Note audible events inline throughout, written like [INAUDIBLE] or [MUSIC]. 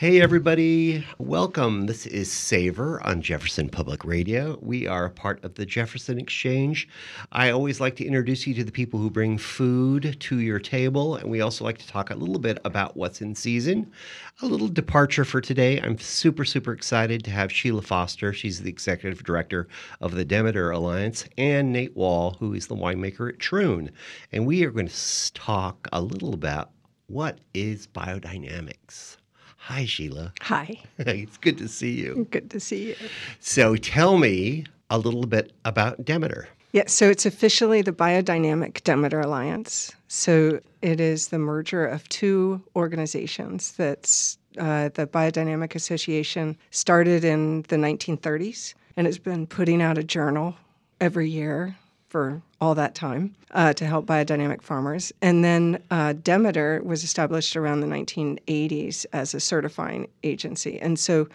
Hey, everybody. Welcome. This is Savor on Jefferson Public Radio. We are a part of the Jefferson Exchange. I always like to introduce you to the people who bring food to your table, and we also like to talk a little bit about what's in season. A little departure for today. I'm super, super excited to have Sheila Foster. She's the executive director of the Demeter Alliance, and Nate Wall, who is the winemaker at Troon. And we are going to talk a little about what is biodynamics. Hi, Sheila. Hi. [LAUGHS] it's good to see you. Good to see you. So tell me a little bit about Demeter. Yeah, so it's officially the Biodynamic Demeter Alliance. So it is the merger of two organizations that's uh, the Biodynamic Association started in the 1930s and has been putting out a journal every year for all that time uh, to help biodynamic farmers. And then uh, Demeter was established around the 1980s as a certifying agency. And so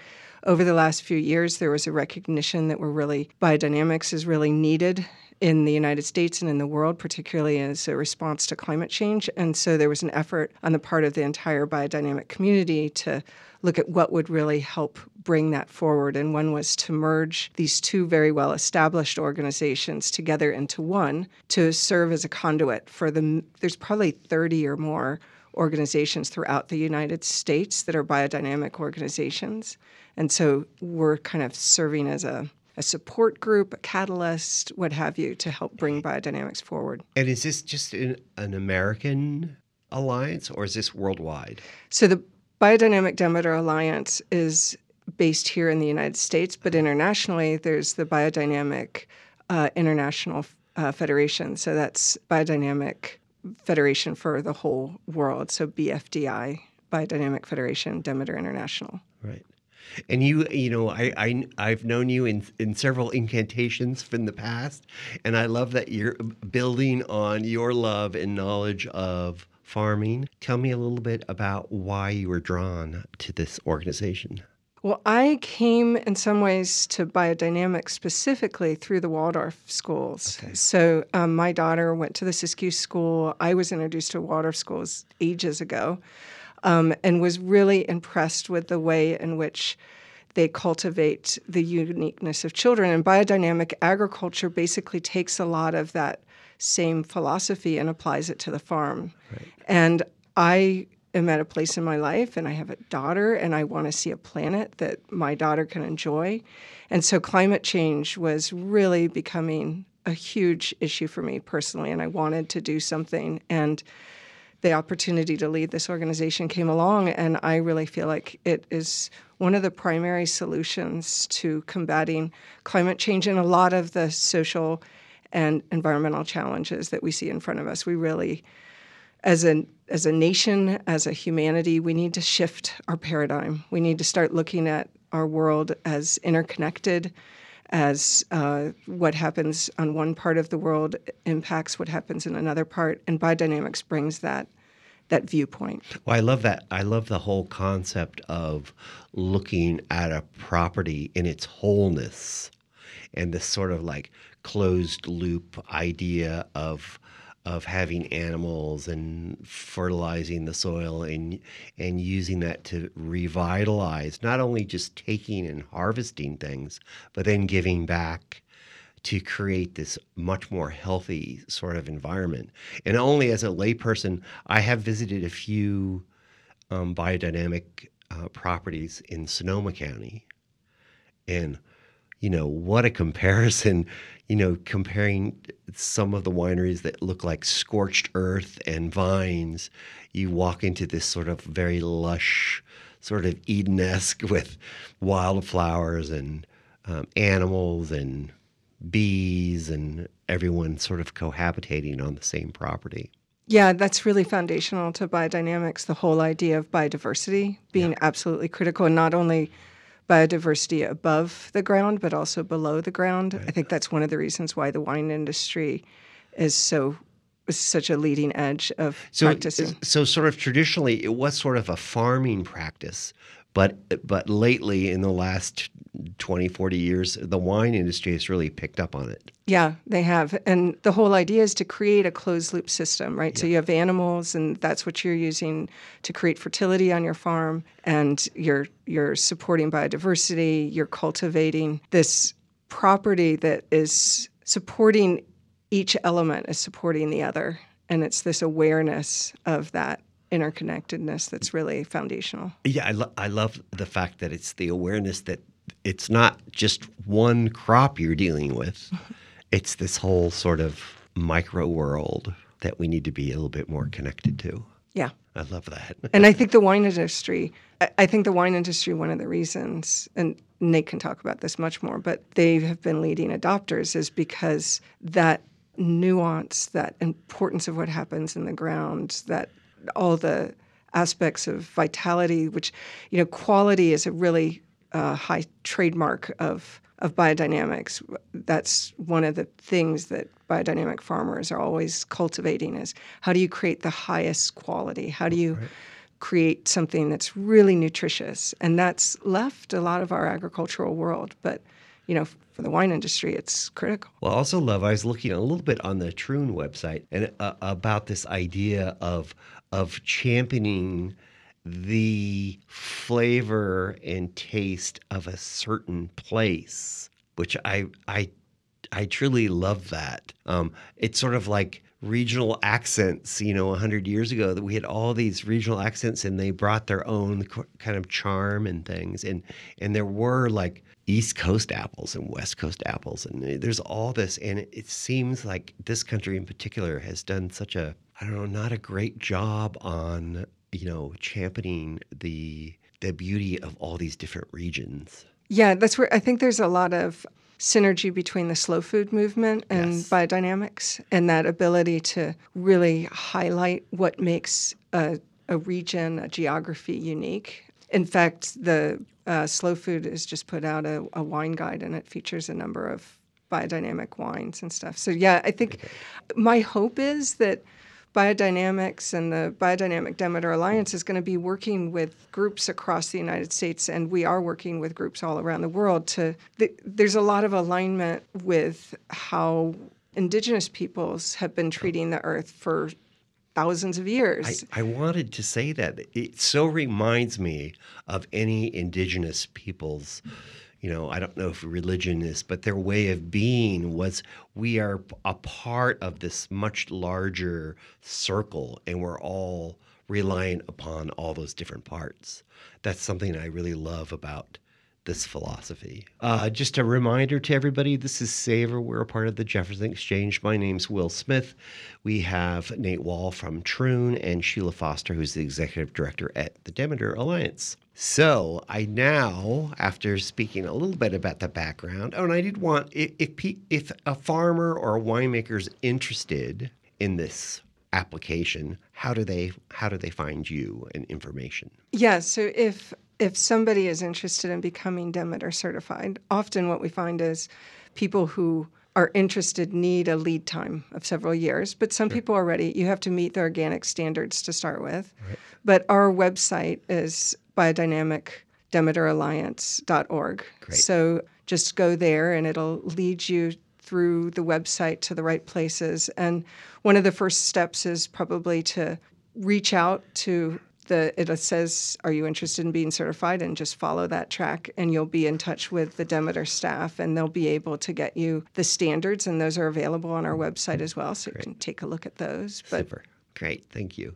over the last few years, there was a recognition that we're really, biodynamics is really needed in the United States and in the world, particularly as a response to climate change. And so there was an effort on the part of the entire biodynamic community to look at what would really help bring that forward. And one was to merge these two very well established organizations together into one to serve as a conduit for the, there's probably 30 or more organizations throughout the United States that are biodynamic organizations. And so we're kind of serving as a a support group, a catalyst, what have you, to help bring biodynamics forward. And is this just an, an American alliance or is this worldwide? So the Biodynamic Demeter Alliance is based here in the United States, but internationally, there's the Biodynamic uh, International uh, Federation. So that's Biodynamic Federation for the whole world. So BFDI, Biodynamic Federation, Demeter International. Right. And you, you know, I, I I've known you in in several incantations from the past, and I love that you're building on your love and knowledge of farming. Tell me a little bit about why you were drawn to this organization. Well, I came in some ways to biodynamics specifically through the Waldorf schools. Okay. So um, my daughter went to the Siskiyou school. I was introduced to Waldorf schools ages ago um, and was really impressed with the way in which they cultivate the uniqueness of children. And biodynamic agriculture basically takes a lot of that same philosophy and applies it to the farm. Right. And I am at a place in my life and I have a daughter and I want to see a planet that my daughter can enjoy. And so climate change was really becoming a huge issue for me personally and I wanted to do something and the opportunity to lead this organization came along and I really feel like it is one of the primary solutions to combating climate change and a lot of the social and environmental challenges that we see in front of us. We really as a as a nation, as a humanity, we need to shift our paradigm. We need to start looking at our world as interconnected, as uh, what happens on one part of the world impacts what happens in another part, and biodynamics brings that that viewpoint. Well, I love that. I love the whole concept of looking at a property in its wholeness, and this sort of like closed loop idea of of having animals and fertilizing the soil and and using that to revitalize not only just taking and harvesting things but then giving back to create this much more healthy sort of environment. And only as a layperson i have visited a few um, biodynamic uh, properties in sonoma county. And you know what a comparison [LAUGHS] you know, comparing some of the wineries that look like scorched earth and vines, you walk into this sort of very lush, sort of Eden-esque [LAUGHS] with wildflowers and um, animals and bees and everyone sort of cohabitating on the same property. Yeah, that's really foundational to biodynamics. The whole idea of biodiversity being yeah. absolutely critical, and not only biodiversity above the ground, but also below the ground. Right. I think that's one of the reasons why the wine industry is so was such a leading edge of So, practicing. so sort of traditionally, it was sort of a farming practice, but but lately, in the last 20, 40 years, the wine industry has really picked up on it. Yeah, they have. And the whole idea is to create a closed loop system, right? So you have animals and that's what you're using to create fertility on your farm and you're you're supporting biodiversity, you're cultivating this property that is supporting each element is supporting the other. And it's this awareness of that interconnectedness that's really foundational. Yeah, I, lo- I love the fact that it's the awareness that it's not just one crop you're dealing with, [LAUGHS] it's this whole sort of micro world that we need to be a little bit more connected to. Yeah. I love that. [LAUGHS] And I think the wine industry, I- I think the wine industry, one of the reasons, and Nate can talk about this much more, but they have been leading adopters is because that nuance, that importance of what happens in the ground, that all the aspects of vitality, which, you know, quality is a really uh, high trademark of of biodynamics. That's one of the things that biodynamic farmers are always cultivating is how do you create the highest quality? How do you create something that's really nutritious? And that's left a lot of our agricultural world, but you know, for the wine industry, it's critical. Well, also love. I was looking a little bit on the Troon website and uh, about this idea of of championing the flavor and taste of a certain place, which I I I truly love that. Um, it's sort of like regional accents. You know, hundred years ago, that we had all these regional accents, and they brought their own kind of charm and things. And and there were like East Coast apples and West Coast apples, and there's all this. And it, it seems like this country in particular has done such a I don't know, not a great job on you know championing the the beauty of all these different regions. Yeah, that's where I think there's a lot of synergy between the slow food movement and Yes. biodynamics and that ability to really highlight what makes a, a region, a geography unique. In fact, the uh, slow food has just put out a, a wine guide and it features a number of biodynamic wines and stuff. So, yeah, I think my hope is that biodynamics and the Biodynamic Demeter Alliance is going to be working with groups across the United States, and we are working with groups all around the world. To th- there's a lot of alignment with how Indigenous peoples have been treating the earth for thousands of years. I, I wanted to say that it so reminds me of any indigenous peoples. You know, I don't know if religion is, but their way of being was we are a part of this much larger circle and we're all reliant upon all those different parts. That's something I really love about this philosophy. Uh, just a reminder to everybody this is Savor. We're a part of the Jefferson Exchange. My name's Will Smith. We have Nate Wall from Troon and Sheila Foster, who's the executive director at the Demeter Alliance. So I now, after speaking a little bit about the background, oh, and I did want if if, if a farmer or a winemaker is interested in this application, how do they how do they find you and information? Yeah, so if if somebody is interested in becoming Demeter certified, often what we find is people who are interested need a lead time of several years, but some people are ready. You have to meet the organic standards to start with. But our website is biodynamicdemeteralliance.org. Great. So just go there and it'll lead you through the website to the right places. And one of the first steps is probably to reach out to the it says are you interested in being certified and just follow that track and you'll be in touch with the Demeter staff and they'll be able to get you the standards and those are available on our website as well so you can take a look at those but Super. Great. Thank you.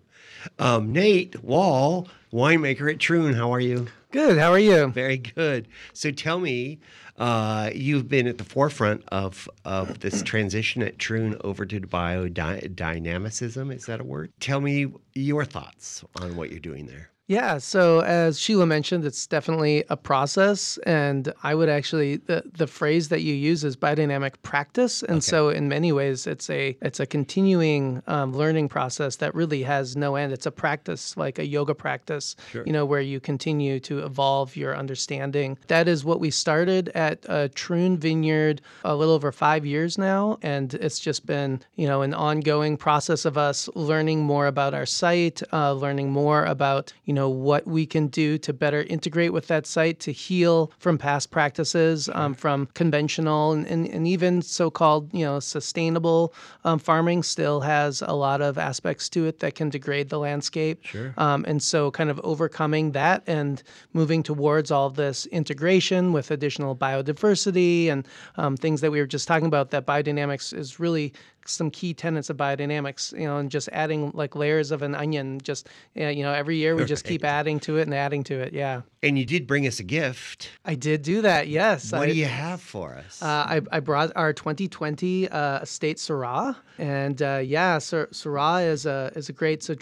Um, Nate Wall, winemaker at Troon. How are you? Good. How are you? Very good. So tell me, uh, you've been at the forefront of, of this transition at Troon over to biodynamicism. Is that a word? Tell me your thoughts on what you're doing there. Yeah, so as Sheila mentioned, it's definitely a process, and I would actually the the phrase that you use is biodynamic practice, and okay. so in many ways, it's a it's a continuing um, learning process that really has no end. It's a practice like a yoga practice, sure. you know, where you continue to evolve your understanding. That is what we started at uh, Troon Vineyard a little over five years now, and it's just been you know an ongoing process of us learning more about our site, uh, learning more about you know know what we can do to better integrate with that site to heal from past practices, um, from conventional and, and, and, even so-called you know sustainable um, farming still has a lot of aspects to it that can degrade the landscape. Sure. Um, and so kind of overcoming that and moving towards all this integration with additional biodiversity and um, things that we were just talking about. That biodynamics is really some key tenets of biodynamics, you know, and just adding like layers of an onion. Just you know, every year we just keep adding to it and adding to it. Yeah. And you did bring us a gift. I did do that. Yes. What I, do you have for us? Uh, I, I brought our 2020 uh, estate Syrah, and uh, yeah, Syrah is a is a great. So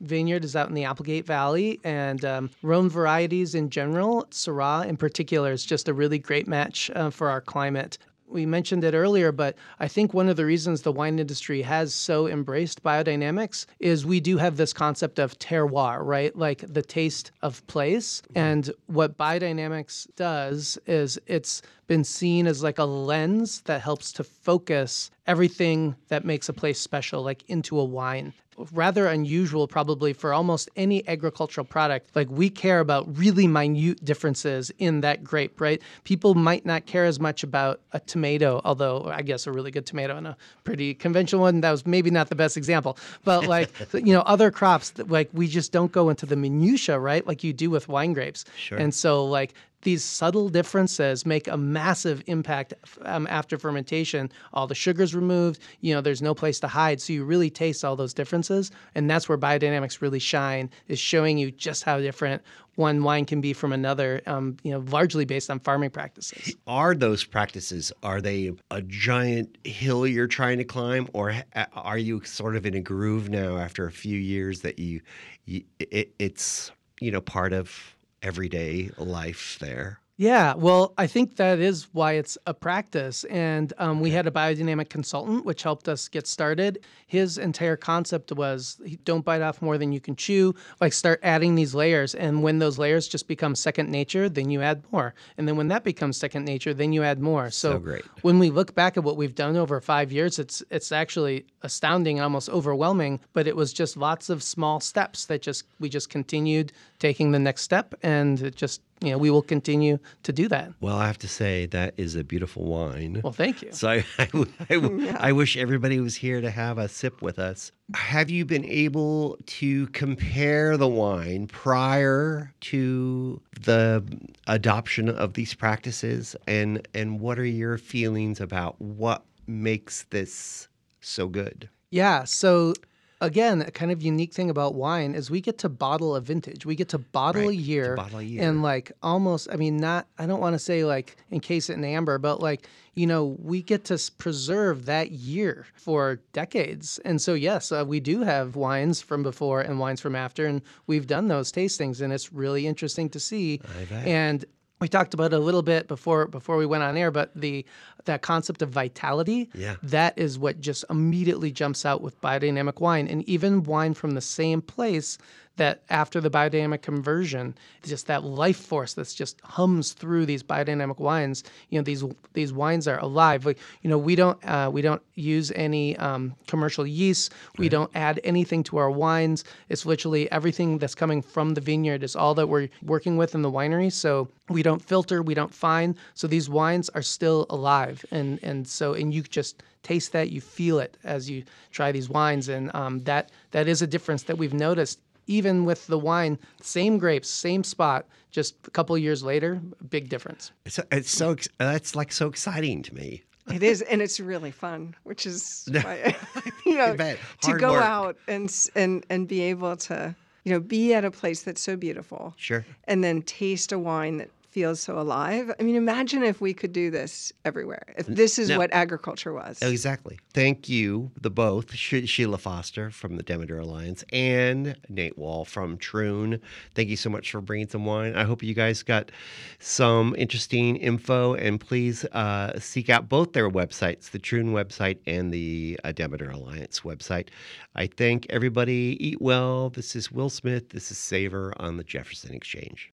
Vineyard is out in the Applegate Valley, and um, Rhone varieties in general, Syrah in particular, is just a really great match uh, for our climate we mentioned it earlier, but I think one of the reasons the wine industry has so embraced biodynamics is we do have this concept of terroir, right? Like the taste of place. Mm-hmm. And what biodynamics does is it's been seen as like a lens that helps to focus everything that makes a place special, like into a wine rather unusual probably for almost any agricultural product. Like we care about really minute differences in that grape, right? People might not care as much about a tomato, although I guess a really good tomato and a pretty conventional one that was maybe not the best example. But like [LAUGHS] you know, other crops like we just don't go into the minutia, right? Like you do with wine grapes. Sure. And so like these subtle differences make a massive impact um, after fermentation. All the sugar's removed, you know, there's no place to hide. So you really taste all those differences. And that's where biodynamics really shine, is showing you just how different one wine can be from another, um, you know, largely based on farming practices. Are those practices, are they a giant hill you're trying to climb? Or are you sort of in a groove now after a few years that you, you it, it's, you know, part of everyday life there. Yeah, well, I think that is why it's a practice. And um, we had a biodynamic consultant, which helped us get started. His entire concept was don't bite off more than you can chew, like start adding these layers. And when those layers just become second nature, then you add more. And then when that becomes second nature, then you add more. So, so great. when we look back at what we've done over five years, it's, it's actually astounding and almost overwhelming, but it was just lots of small steps that just we just continued taking the next step and it just you know, we will continue to do that. Well, I have to say that is a beautiful wine. Well, thank you. So I, I, I, yeah. I, wish everybody was here to have a sip with us. Have you been able to compare the wine prior to the adoption of these practices, and and what are your feelings about what makes this so good? Yeah. So again, a kind of unique thing about wine is we get to bottle a vintage. We get to bottle, right. a, year bottle a year and like almost, I mean, not, I don't want to say like encase it in amber, but like, you know, we get to preserve that year for decades. And so, yes, uh, we do have wines from before and wines from after, and we've done those tastings, and it's really interesting to see. And we talked about it a little bit before before we went on air, but the that concept of vitality, yeah. that is what just immediately jumps out with biodynamic wine. And even wine from the same place that after the biodynamic conversion, just that life force that's just hums through these biodynamic wines. You know, these these wines are alive. Like, you know, we don't uh, we don't use any um, commercial yeast. We right. don't add anything to our wines. It's literally everything that's coming from the vineyard is all that we're working with in the winery. So we don't filter, we don't fine. So these wines are still alive, and and so and you just taste that, you feel it as you try these wines, and um, that that is a difference that we've noticed even with the wine, same grapes, same spot, just a couple years later, big difference. It's, it's so that's like so exciting to me. It is, and it's really fun, which is [LAUGHS] why, [LAUGHS] you know to go work. out and and and be able to you know be at a place that's so beautiful. Sure. And then taste a wine that feels so alive. I mean, imagine if we could do this everywhere. If this is No. what agriculture was. Exactly. Thank you, the both, Sh- Sheila Foster from the Demeter Alliance and Nate Wall from Troon. Thank you so much for bringing some wine. I hope you guys got some interesting info, and please uh, seek out both their websites, the Troon website and the uh, Demeter Alliance website. I thank everybody. Eat well. This is Will Smith. This is Savor on the Jefferson Exchange.